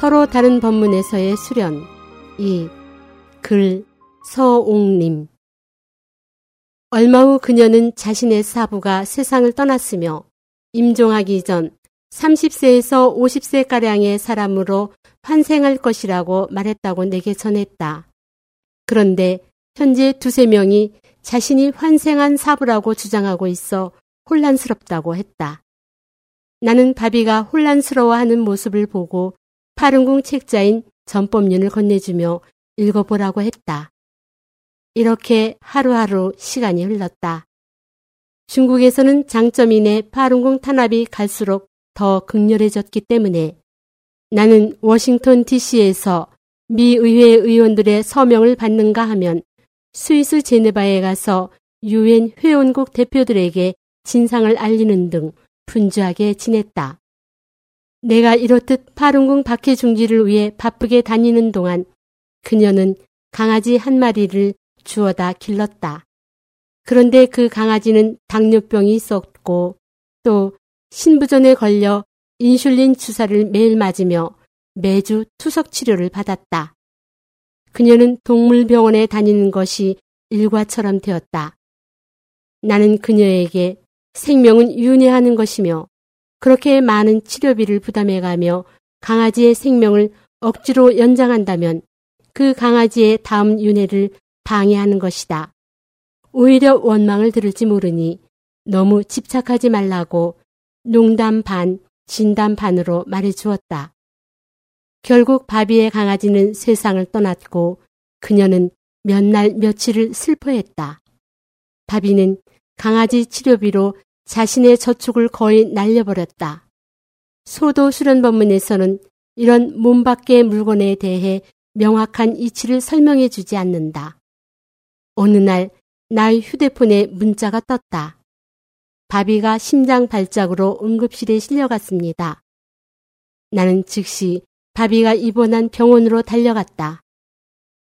서로 다른 법문에서의 수련 2. 글 서옥림 얼마 후 그녀는 자신의 사부가 세상을 떠났으며 임종하기 전 30세에서 50세가량의 사람으로 환생할 것이라고 말했다고 내게 전했다. 그런데 현재 두세 명이 자신이 환생한 사부라고 주장하고 있어 혼란스럽다고 했다. 나는 바비가 혼란스러워하는 모습을 보고 파룬궁 책자인 전법륜을 건네주며 읽어보라고 했다. 이렇게 하루하루 시간이 흘렀다. 중국에서는 장점인의 파룬궁 탄압이 갈수록 더 극렬해졌기 때문에 나는 워싱턴 DC에서 미 의회 의원들의 서명을 받는가 하면 스위스 제네바에 가서 유엔 회원국 대표들에게 진상을 알리는 등 분주하게 지냈다. 내가 이렇듯 파룬궁 박해 중지를 위해 바쁘게 다니는 동안 그녀는 강아지 한 마리를 주워다 길렀다. 그런데 그 강아지는 당뇨병이 있었고 또 신부전에 걸려 인슐린 주사를 매일 맞으며 매주 투석 치료를 받았다. 그녀는 동물병원에 다니는 것이 일과처럼 되었다. 나는 그녀에게 생명은 윤회하는 것이며 그렇게 많은 치료비를 부담해가며 강아지의 생명을 억지로 연장한다면 그 강아지의 다음 윤회를 방해하는 것이다. 오히려 원망을 들을지 모르니 너무 집착하지 말라고 농담 반, 진담 반으로 말해 주었다. 결국 바비의 강아지는 세상을 떠났고 그녀는 몇 날 며칠을 슬퍼했다. 바비는 강아지 치료비로 자신의 저축을 거의 날려버렸다. 소도 수련법문에서는 이런 몸 밖의 물건에 대해 명확한 이치를 설명해 주지 않는다. 어느 날 나의 휴대폰에 문자가 떴다. 바비가 심장 발작으로 응급실에 실려갔습니다. 나는 즉시 바비가 입원한 병원으로 달려갔다.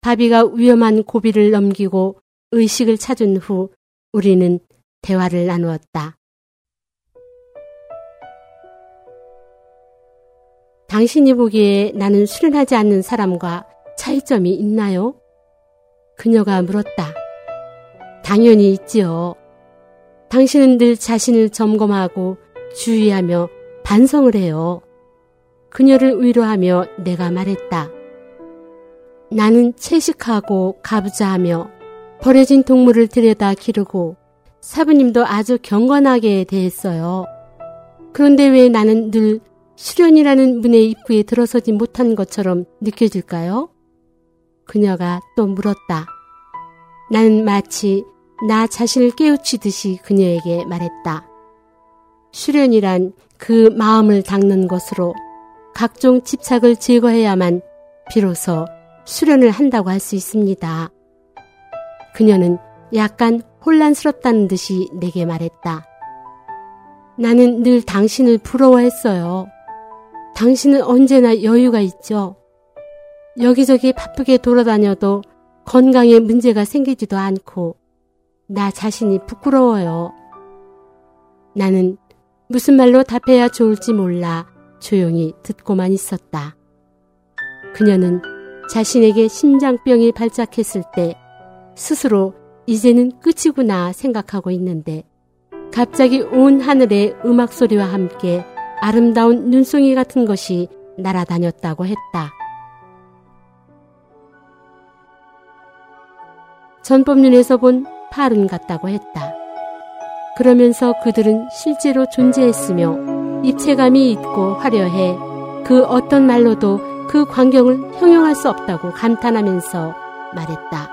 바비가 위험한 고비를 넘기고 의식을 찾은 후 우리는 대화를 나누었다. 당신이 보기에 나는 수련하지 않는 사람과 차이점이 있나요? 그녀가 물었다. 당연히 있지요. 당신은 늘 자신을 점검하고 주의하며 반성을 해요. 그녀를 위로하며 내가 말했다. 나는 채식하고 가부좌하며 버려진 동물을 들여다 기르고 사부님도 아주 경건하게 대했어요. 그런데 왜 나는 늘 수련이라는 문의 입구에 들어서지 못한 것처럼 느껴질까요? 그녀가 또 물었다. 나는 마치 나 자신을 깨우치듯이 그녀에게 말했다. 수련이란 그 마음을 닦는 것으로 각종 집착을 제거해야만 비로소 수련을 한다고 할 수 있습니다. 그녀는 약간 혼란스럽다는 듯이 내게 말했다. 나는 늘 당신을 부러워했어요. 당신은 언제나 여유가 있죠. 여기저기 바쁘게 돌아다녀도 건강에 문제가 생기지도 않고 나 자신이 부끄러워요. 나는 무슨 말로 답해야 좋을지 몰라 조용히 듣고만 있었다. 그녀는 자신에게 심장병이 발작했을 때 스스로 이제는 끝이구나 생각하고 있는데 갑자기 온 하늘의 음악 소리와 함께 아름다운 눈송이 같은 것이 날아다녔다고 했다. 전법륜에서 본 팔은 같다고 했다. 그러면서 그들은 실제로 존재했으며 입체감이 있고 화려해 그 어떤 말로도 그 광경을 형용할 수 없다고 감탄하면서 말했다.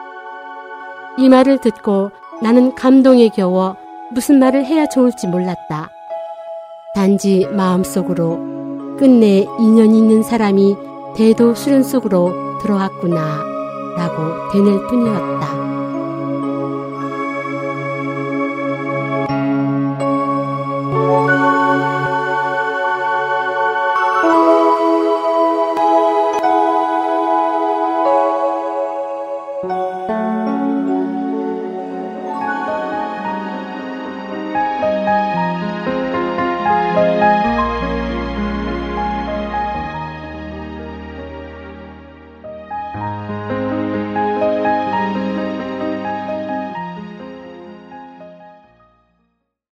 이 말을 듣고 나는 감동에 겨워 무슨 말을 해야 좋을지 몰랐다. 단지 마음속으로 끝내 인연 있는 사람이 대도 수련 속으로 들어왔구나 라고 되낼 뿐이었다.